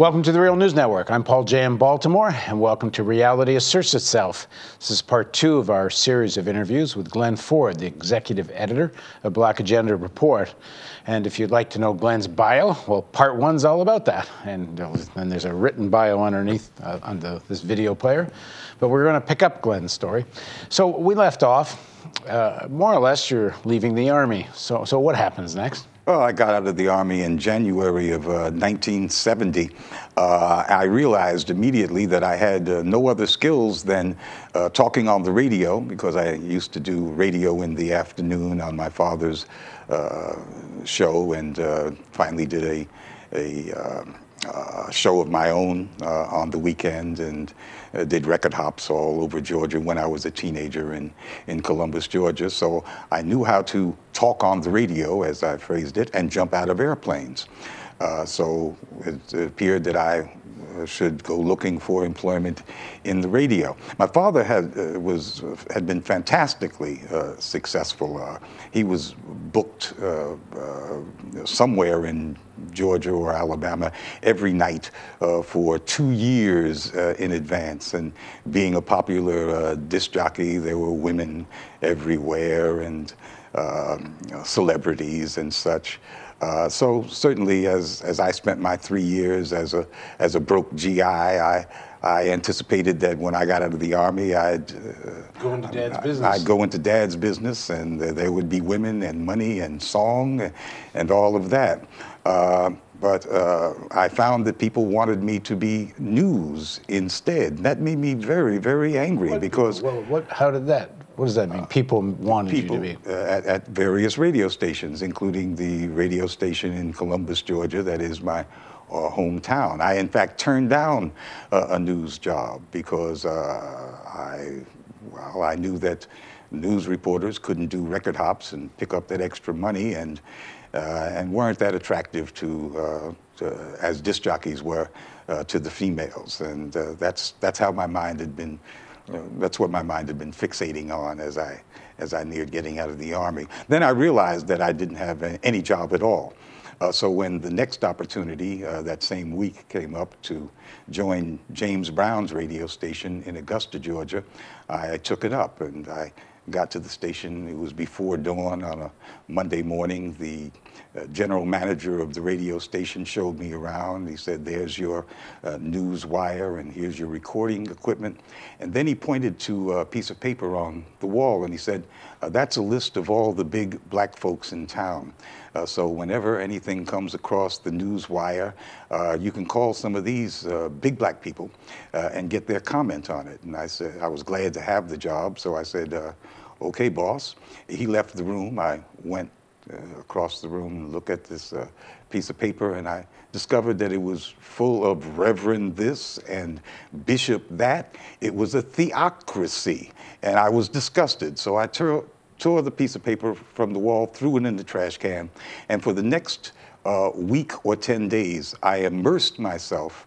Welcome to the Real News Network. I'm Paul Jay M. Baltimore, and welcome to Reality Asserts Itself. This is part two of our series of interviews with Glen Ford, the executive editor of Black Agenda Report. And if you'd like to know Glen's bio, well, part one's all about that. And then there's a written bio underneath uh, on the, this video player. But we're going to pick up Glen's story. So we left off. Uh, more or less, you're leaving the army. So, so what happens next? Well, I got out of the Army in January of uh, 1970. Uh, I realized immediately that I had uh, no other skills than uh, talking on the radio because I used to do radio in the afternoon on my father's uh, show and uh, finally did a, a uh, show of my own uh, on the weekend and uh, did record hops all over Georgia when I was a teenager in, in Columbus, Georgia. So I knew how to talk on the radio, as I phrased it, and jump out of airplanes. Uh, so it, appeared that I should go looking for employment in the radio. My father had uh, was had been fantastically uh, successful. Uh, he was booked uh, uh, somewhere in Georgia or Alabama every night for two years in advance. And being a popular disc jockey, there were women everywhere and celebrities and such. Uh, so certainly, as as I spent my three years as a as a broke GI, I I anticipated that when I got out of the army, I'd uh, go into dad's I, business. I'd go into dad's business, and uh, there would be women and money and song, and all of that. Uh, but uh, I found that people wanted me to be news instead. That made me very, very angry what, because. Well, what? How did that? What does that mean? People wanted people, you to be uh, at, at, various radio stations, including the radio station in Columbus, Georgia, that is my uh, hometown. I, in fact, turned down uh, a news job because uh, I, well, I knew that news reporters couldn't do record hops and pick up that extra money, and uh, and weren't that attractive to, uh, to as disc jockeys were to the females, and that's that's how my mind had been that's what my mind had been fixating on as I, as I neared getting out of the Army. Then I realized that I didn't have any job at all. Uh, so when the next opportunity uh, that same week came up to join James Brown's radio station in Augusta, Georgia, I took it up and I got to the station. It was before dawn on a Monday morning. The uh, general manager of the radio station showed me around. He said, There's your uh, news wire, and here's your recording equipment. And then he pointed to a piece of paper on the wall, and he said, uh, That's a list of all the big black folks in town. Uh, so whenever anything comes across the news wire, uh, you can call some of these uh, big black people and get their comment on it. And I said, I was glad to have the job, so I said, okay, boss. He left the room. I went uh, across the room and looked at this uh, piece of paper, and I discovered that it was full of Reverend this and Bishop that. It was a theocracy, and I was disgusted. So I tore, tore the piece of paper from the wall, threw it in the trash can, and for the next uh, week or 10 days, I immersed myself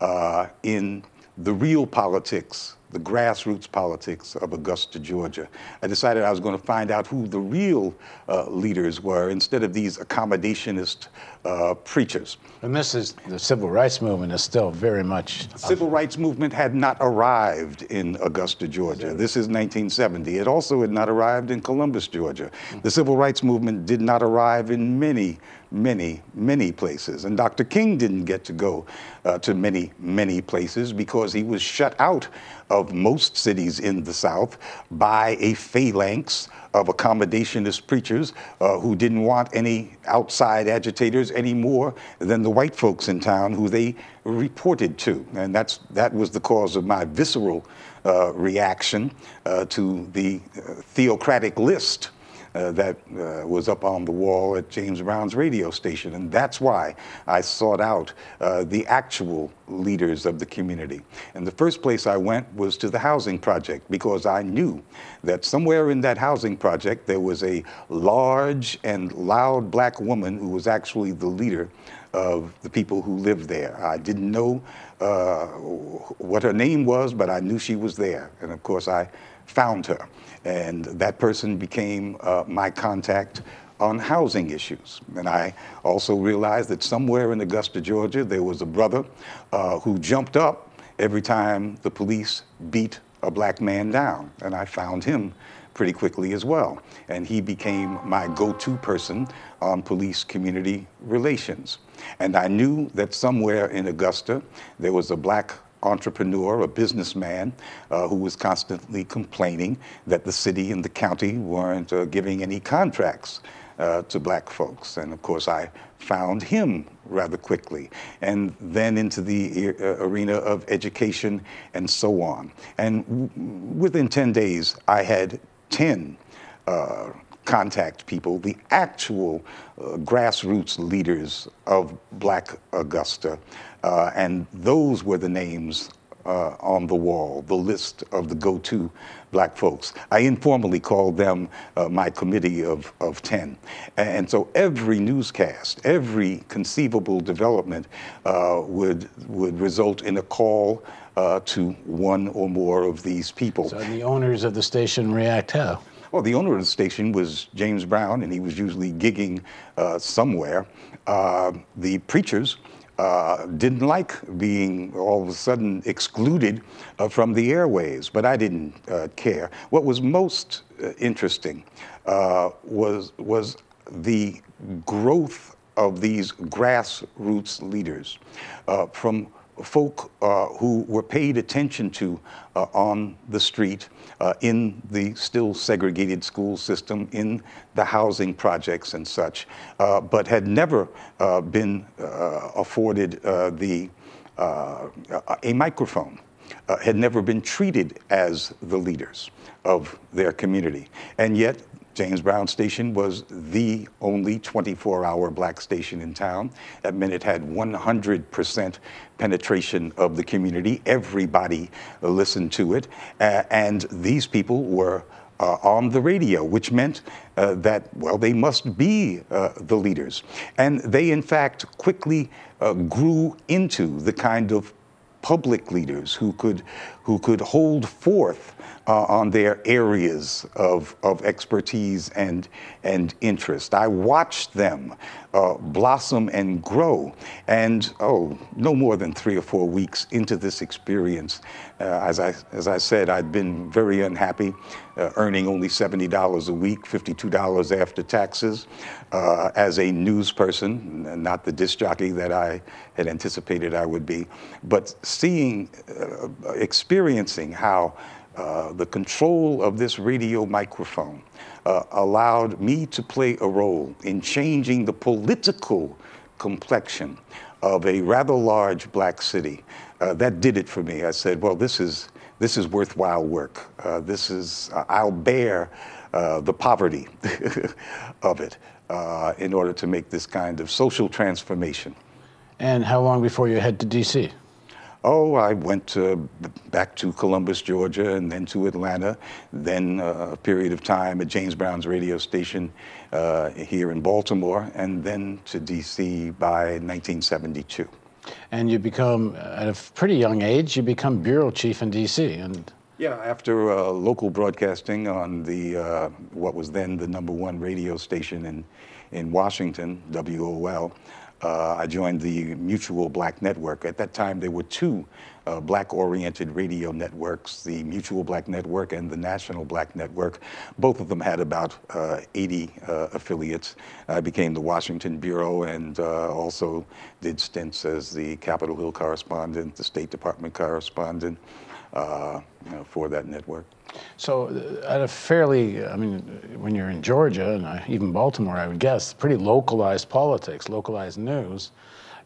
uh, in the real politics the grassroots politics of Augusta, Georgia. I decided I was going to find out who the real uh, leaders were instead of these accommodationist uh, preachers. And this is the civil rights movement is still very much. The civil rights movement had not arrived in Augusta, Georgia. This is 1970. It also had not arrived in Columbus, Georgia. The civil rights movement did not arrive in many many, many places. And Dr. King didn't get to go uh, to many, many places because he was shut out of most cities in the South by a phalanx of accommodationist preachers uh, who didn't want any outside agitators any more than the white folks in town who they reported to. And that's, that was the cause of my visceral uh, reaction uh, to the uh, theocratic list uh, that uh, was up on the wall at James Brown's radio station. And that's why I sought out uh, the actual leaders of the community. And the first place I went was to the housing project because I knew that somewhere in that housing project there was a large and loud black woman who was actually the leader of the people who lived there. I didn't know uh, what her name was, but I knew she was there. And of course, I found her. And that person became uh, my contact on housing issues. And I also realized that somewhere in Augusta, Georgia, there was a brother uh, who jumped up every time the police beat a black man down. And I found him pretty quickly as well. And he became my go to person on police community relations. And I knew that somewhere in Augusta there was a black entrepreneur, a businessman, uh, who was constantly complaining that the city and the county weren't uh, giving any contracts uh, to black folks. And of course, I found him rather quickly, and then into the uh, arena of education and so on. And w- within 10 days, I had 10 uh, contact people, the actual uh, grassroots leaders of Black Augusta. Uh, and those were the names uh, on the wall, the list of the go to black folks. I informally called them uh, my committee of, of 10. And so every newscast, every conceivable development uh, would, would result in a call uh, to one or more of these people. So the owners of the station react how? Well, the owner of the station was James Brown, and he was usually gigging uh, somewhere. Uh, the preachers uh, didn't like being all of a sudden excluded uh, from the airways, but I didn't uh, care. What was most uh, interesting uh, was, was the growth of these grassroots leaders from folk who were paid attention to on the street, uh, in the still segregated school system, in the housing projects and such, uh, but had never uh, been uh, afforded the, a microphone. had never been treated as the leaders of their community. And yet, James Brown Station was the only 24 hour black station in town. That meant it had 100% penetration of the community. Everybody listened to it. Uh, and these people were uh, on the radio, which meant uh, that, well, they must be uh, the leaders. And they, in fact, quickly uh, grew into the kind of public leaders who could, who could hold forth uh, on their areas of, of expertise and, and interest. I watched them uh, blossom and grow. And oh, no more than three or four weeks into this experience, uh, as, I, as I said, I'd been very unhappy, uh, earning only $70 a week, $52 after taxes, uh, as a news person, not the disc jockey that I had anticipated I would be, but seeing, uh, experiencing how uh, the control of this radio microphone uh, allowed me to play a role in changing the political complexion of a rather large black city. Uh, that did it for me. I said, well, this is, this is worthwhile work. Uh, this is, uh, I'll bear the poverty of it in order to make this kind of social transformation. And how long before you head to DC? Oh, I went uh, back to Columbus, Georgia, and then to Atlanta, then uh, a period of time at James Brown's radio station uh, here in Baltimore, and then to DC by 1972. And you become, at a pretty young age, you become bureau chief in DC. And yeah, after uh, local broadcasting on the uh, what was then the number one radio station in in Washington, WOL uh, I joined the Mutual Black Network. At that time, there were two uh, black oriented radio networks the Mutual Black Network and the National Black Network. Both of them had about uh, 80 uh, affiliates. I became the Washington Bureau and uh, also did stints as the Capitol Hill correspondent, the State Department correspondent uh, you know, for that network. So, uh, at a fairly, I mean, when you're in Georgia and even Baltimore, I would guess, pretty localized politics, localized news.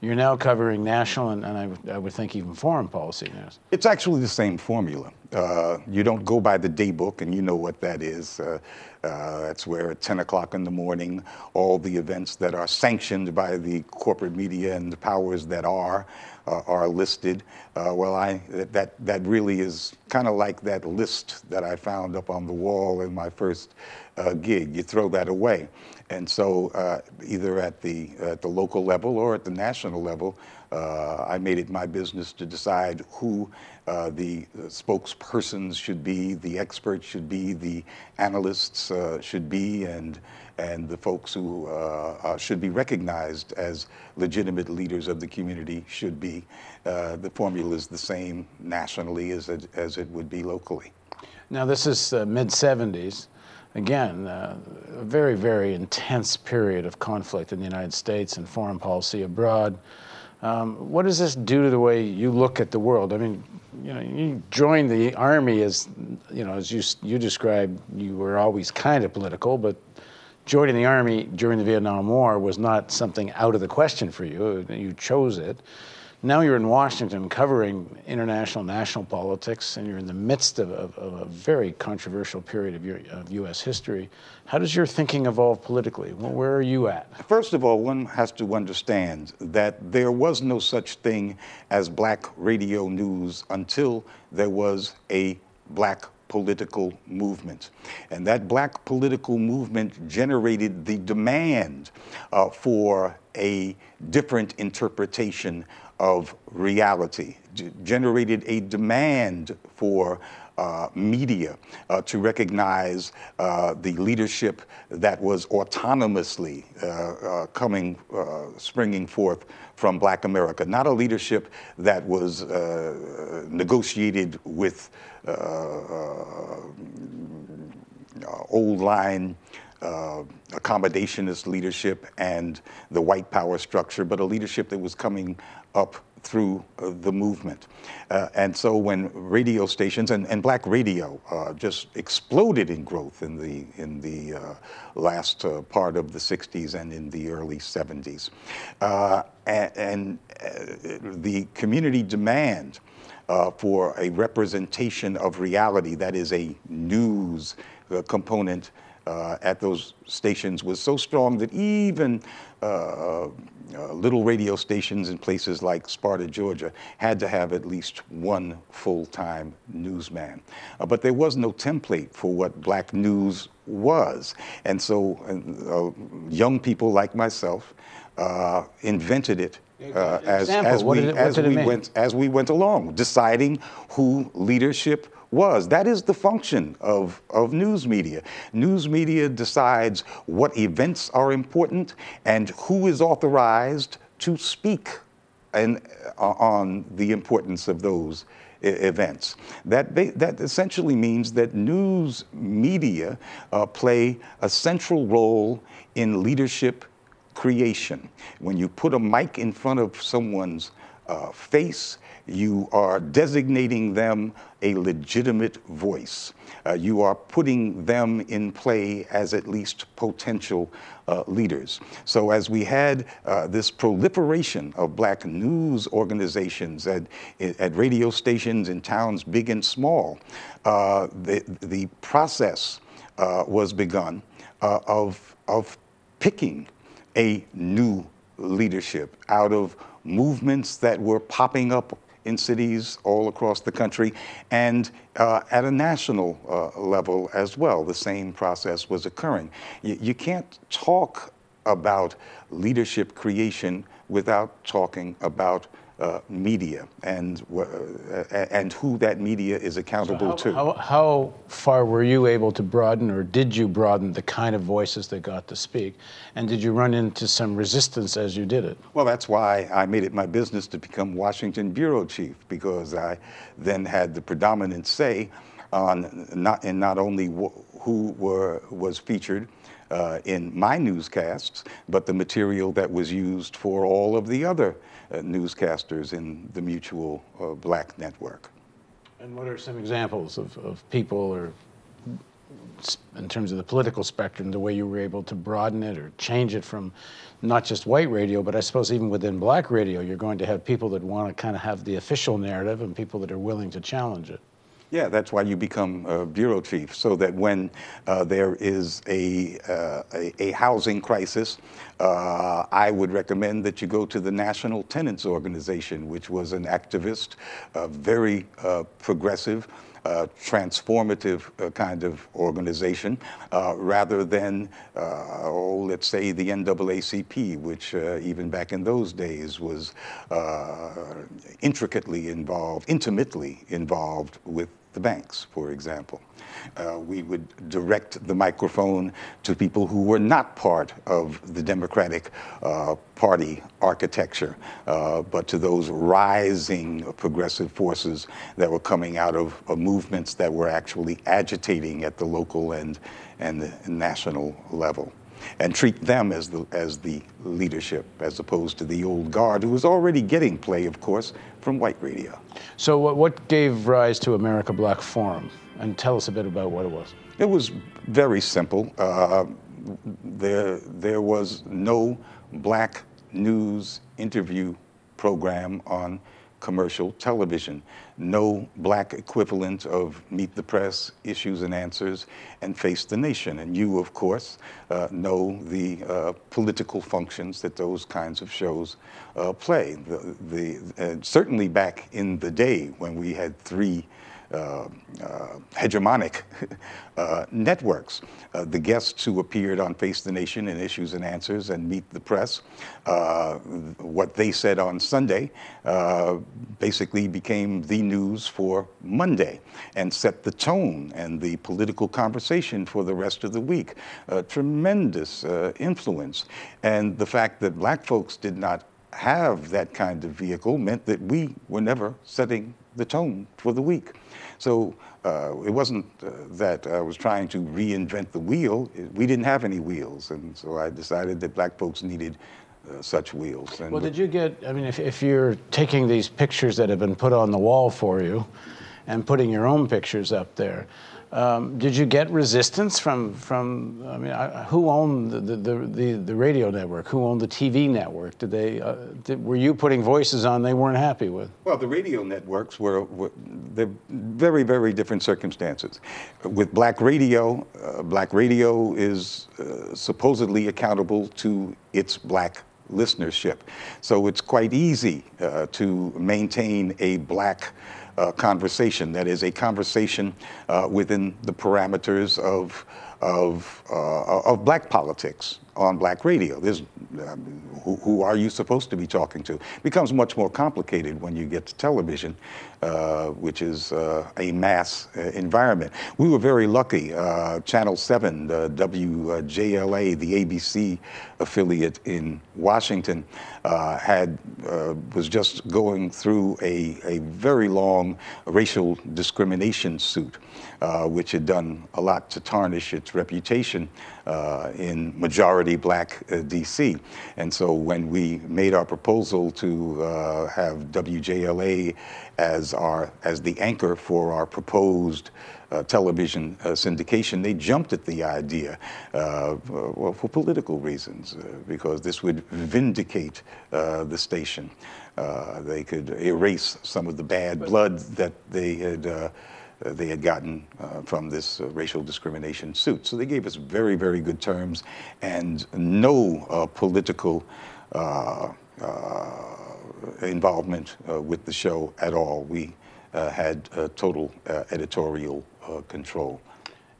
You're now covering national and, and I, w- I would think even foreign policy news. It's actually the same formula. Uh, you don't go by the day book, and you know what that is. Uh, uh, that's where at 10 o'clock in the morning, all the events that are sanctioned by the corporate media and the powers that are uh, are listed. Uh, well, I, that, that really is kind of like that list that I found up on the wall in my first uh, gig. You throw that away. And so, uh, either at the, at the local level or at the national level, uh, I made it my business to decide who uh, the spokespersons should be, the experts should be, the analysts uh, should be, and and the folks who uh, uh, should be recognized as legitimate leaders of the community should be. Uh, the formula is the same nationally as it, as it would be locally. Now, this is mid 70s. Again, a very, very intense period of conflict in the United States and foreign policy abroad. Um, what does this do to the way you look at the world? I mean, you know, you joined the army as, you know, as you you described, you were always kind of political, but joining the army during the Vietnam War was not something out of the question for you. You chose it. Now you're in Washington covering international national politics, and you're in the midst of, of, of a very controversial period of, your, of, U.S. history. How does your thinking evolve politically? Well, where are you at? First of all, one has to understand that there was no such thing as black radio news until there was a black political movement. And that black political movement generated the demand uh, for a different interpretation of reality, generated a demand for uh, media uh, to recognize uh, the leadership that was autonomously uh, uh, coming, uh, springing forth from Black America. Not a leadership that was negotiated with old line uh, accommodationist leadership and the white power structure, but a leadership that was coming up through uh, the movement. Uh, and so when radio stations and, and black radio uh, just exploded in growth in the, in the uh, last uh, part of the 60s and in the early 70s. Uh, and, and the community demand for a representation of reality that is a news component uh, at those stations was so strong that even uh, uh, little radio stations in places like Sparta, Georgia, had to have at least one full-time newsman. Uh, but there was no template for what black news was. And so uh, young people like myself uh, invented it uh, as, as, we, it, as, we went, as we went along, deciding who leadership was. That is the function of, of news media. News media decides what events are important and who is authorized to speak and, uh, on the importance of those events. That, that essentially means that news media uh, play a central role in leadership creation. When you put a mic in front of someone's uh, face, you are designating them a legitimate voice. Uh, you are putting them in play as at least potential uh, leaders. So, as we had uh, this proliferation of black news organizations at, at radio stations in towns big and small, uh, the, the process uh, was begun uh, of, of picking a new leadership out of movements that were popping up in cities all across the country and uh, at a national uh, level as well. The same process was occurring. Y- you can't talk about leadership creation without talking about uh, media and uh, and who that media is accountable so how, to. How, how, far were you able to broaden, or did you broaden the kind of voices that got to speak? And did you run into some resistance as you did it? Well, that's why I made it my business to become Washington bureau chief because I then had the predominant say on not in not only who were was featured uh, in my newscasts, but the material that was used for all of the other uh, newscasters in the Mutual uh, Black Network. And what are some examples of, of people or in terms of the political spectrum, the way you were able to broaden it or change it from not just white radio, but I suppose even within black radio, you're going to have people that want to kind of have the official narrative and people that are willing to challenge it. Yeah, that's why you become a bureau chief, so that when uh, there is a, uh, a, a, housing crisis, uh, I would recommend that you go to the National Tenants Organization, which was an activist, uh, very uh, progressive, uh, transformative uh, kind of organization uh, rather than, uh, oh, let's say, the NAACP, which even back in those days was intricately involved, intimately involved with the banks, for example. Uh, we would direct the microphone to people who were not part of the Democratic uh, Party architecture, uh, but to those rising progressive forces that were coming out of movements that were actually agitating at the local and, and national level and treat them as the, as the leadership as opposed to the old guard who was already getting play, of course, from white radio. So, what, what gave rise to America Black Forum? And tell us a bit about what it was. It was very simple. Uh, there, there was no black news interview program on commercial television. No black equivalent of Meet the Press, Issues and Answers, and Face the Nation. And you, of course, uh, know the uh, political functions that those kinds of shows uh, play. The, the certainly back in the day when we had three Uh, uh, hegemonic uh, networks. Uh, the guests who appeared on Face the Nation and Issues and Answers and Meet the Press, what they said on Sunday basically became the news for Monday and set the tone and the political conversation for the rest of the week. tremendous influence. And the fact that black folks did not have that kind of vehicle meant that we were never setting the tone for the week. So uh, it wasn't uh, that I was trying to reinvent the wheel. We didn't have any wheels, and so I decided that black folks needed uh, such wheels. And well, did you get? I mean, if, if you're taking these pictures that have been put on the wall for you, and putting your own pictures up there. Um, did you get resistance from from? I mean, I, who owned the, the, the, the, radio network? Who owned the TV network? Did they? Uh, did, were you putting voices on they weren't happy with? Well, the radio networks were, were very very different circumstances. With Black Radio, uh, Black Radio is uh, supposedly accountable to its black listenership, so it's quite easy uh, to maintain a black uh, conversation. That is a conversation uh, within the parameters of of, uh, of black politics on black radio. There's, um, who, are you supposed to be talking to? It becomes much more complicated when you get to television, uh, which is uh, a mass uh, environment. We were very lucky. Uh, Channel 7, the WJLA, the ABC affiliate in Washington, uh, had was just going through a, a very long racial discrimination suit which had done a lot to tarnish its reputation in majority black DC. And so when we made our proposal to uh, have WJLA as, our, as the anchor for our proposed uh, television uh, syndication, they jumped at the idea uh, well, for political reasons, uh, because this would vindicate the station. they could erase some of the bad blood that they had uh, Uh, they had gotten uh, from this uh, racial discrimination suit. So they gave us very, very good terms and no uh, political uh, involvement with the show at all. We had total editorial control.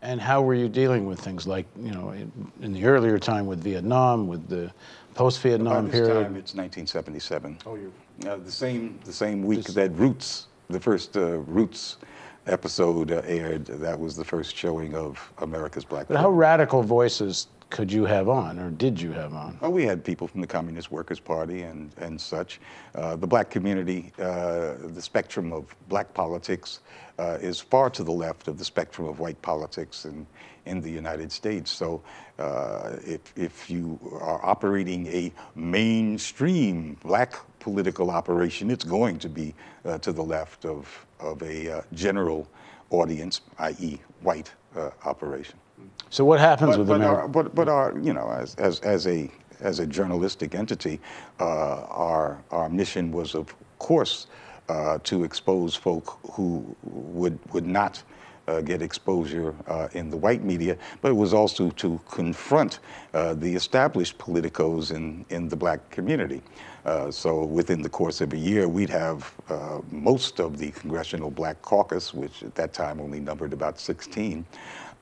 And how were you dealing with things like, you know, in, in the earlier time with Vietnam, with the post-Vietnam period? Time, it's 1977. Oh, you. Uh, the same the same week that Roots, the first uh, Roots episode uh, aired, that was the first showing of America's Black. But how radical voices could you have on, or did you have on? Oh, we had people from the Communist Workers' Party and, and such. Uh, the black community, uh, the spectrum of black politics uh, is far to the left of the spectrum of white politics in, in the United States. So uh, if, if you are operating a mainstream black political operation, it's going to be uh, to the left of, of a uh, general audience, i.e., white operation. So what happens but, with but America? Our, but, but our, you know, as, as, as a as a journalistic entity, uh, our our mission was, of course, uh, to expose folk who would would not uh, get exposure uh, in the white media, but it was also to confront uh, the established politicos in, in the black community. Uh, so within the course of a year, we'd have uh, most of the Congressional Black Caucus, which at that time only numbered about 16,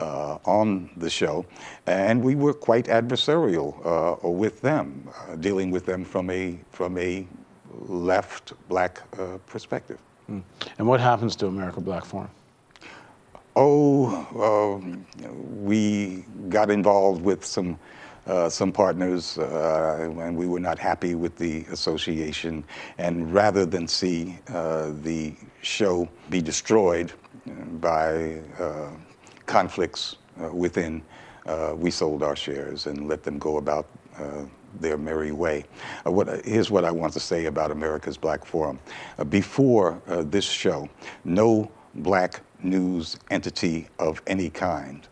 uh, on the show, and we were quite adversarial uh, with them, uh, dealing with them from a from a left black uh, perspective. Mm. And what happens to America Black Forum? Oh, um, we got involved with some. Uh, some partners, uh, and we were not happy with the association. And rather than see uh, the show be destroyed by conflicts uh, within, uh, we sold our shares and let them go about uh, their merry way. Uh, what, here's what I want to say about America's Black Forum. Uh, before uh, this show, no black news entity of any kind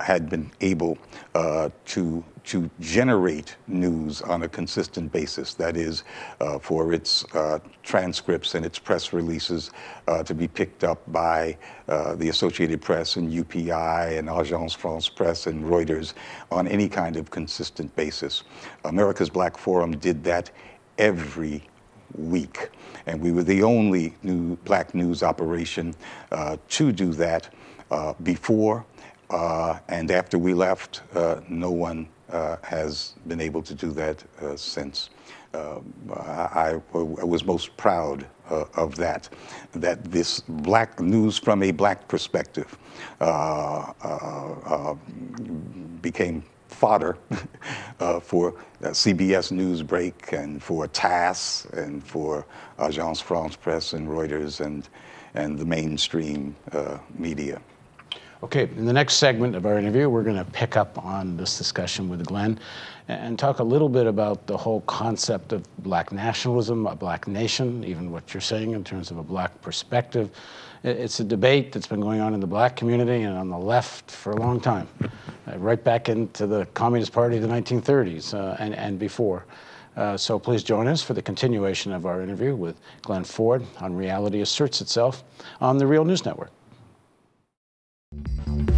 had been able to to generate news on a consistent basis. That is, uh, for its uh, transcripts and its press releases uh, to be picked up by uh, the Associated Press and UPI and Agence France Presse and Reuters on any kind of consistent basis. America's Black Forum did that every week. And we were the only new black news operation uh, to do that uh, before and after we left. no one uh, has been able to do that uh, since. Uh, I, I, was most proud uh, of that, that this black news from a black perspective uh, uh, became fodder for CBS Newsbreak and for TASS and for Agence France Presse and Reuters and, and the mainstream media. Okay, in the next segment of our interview, we're going to pick up on this discussion with Glen and talk a little bit about the whole concept of black nationalism, a black nation, even what you're saying in terms of a black perspective. It's a debate that's been going on in the black community and on the left for a long time, uh, right back into the Communist Party of the 1930s uh, and, and before. Uh, so please join us for the continuation of our interview with Glen Ford on Reality Asserts Itself on the Real News Network. Thank you.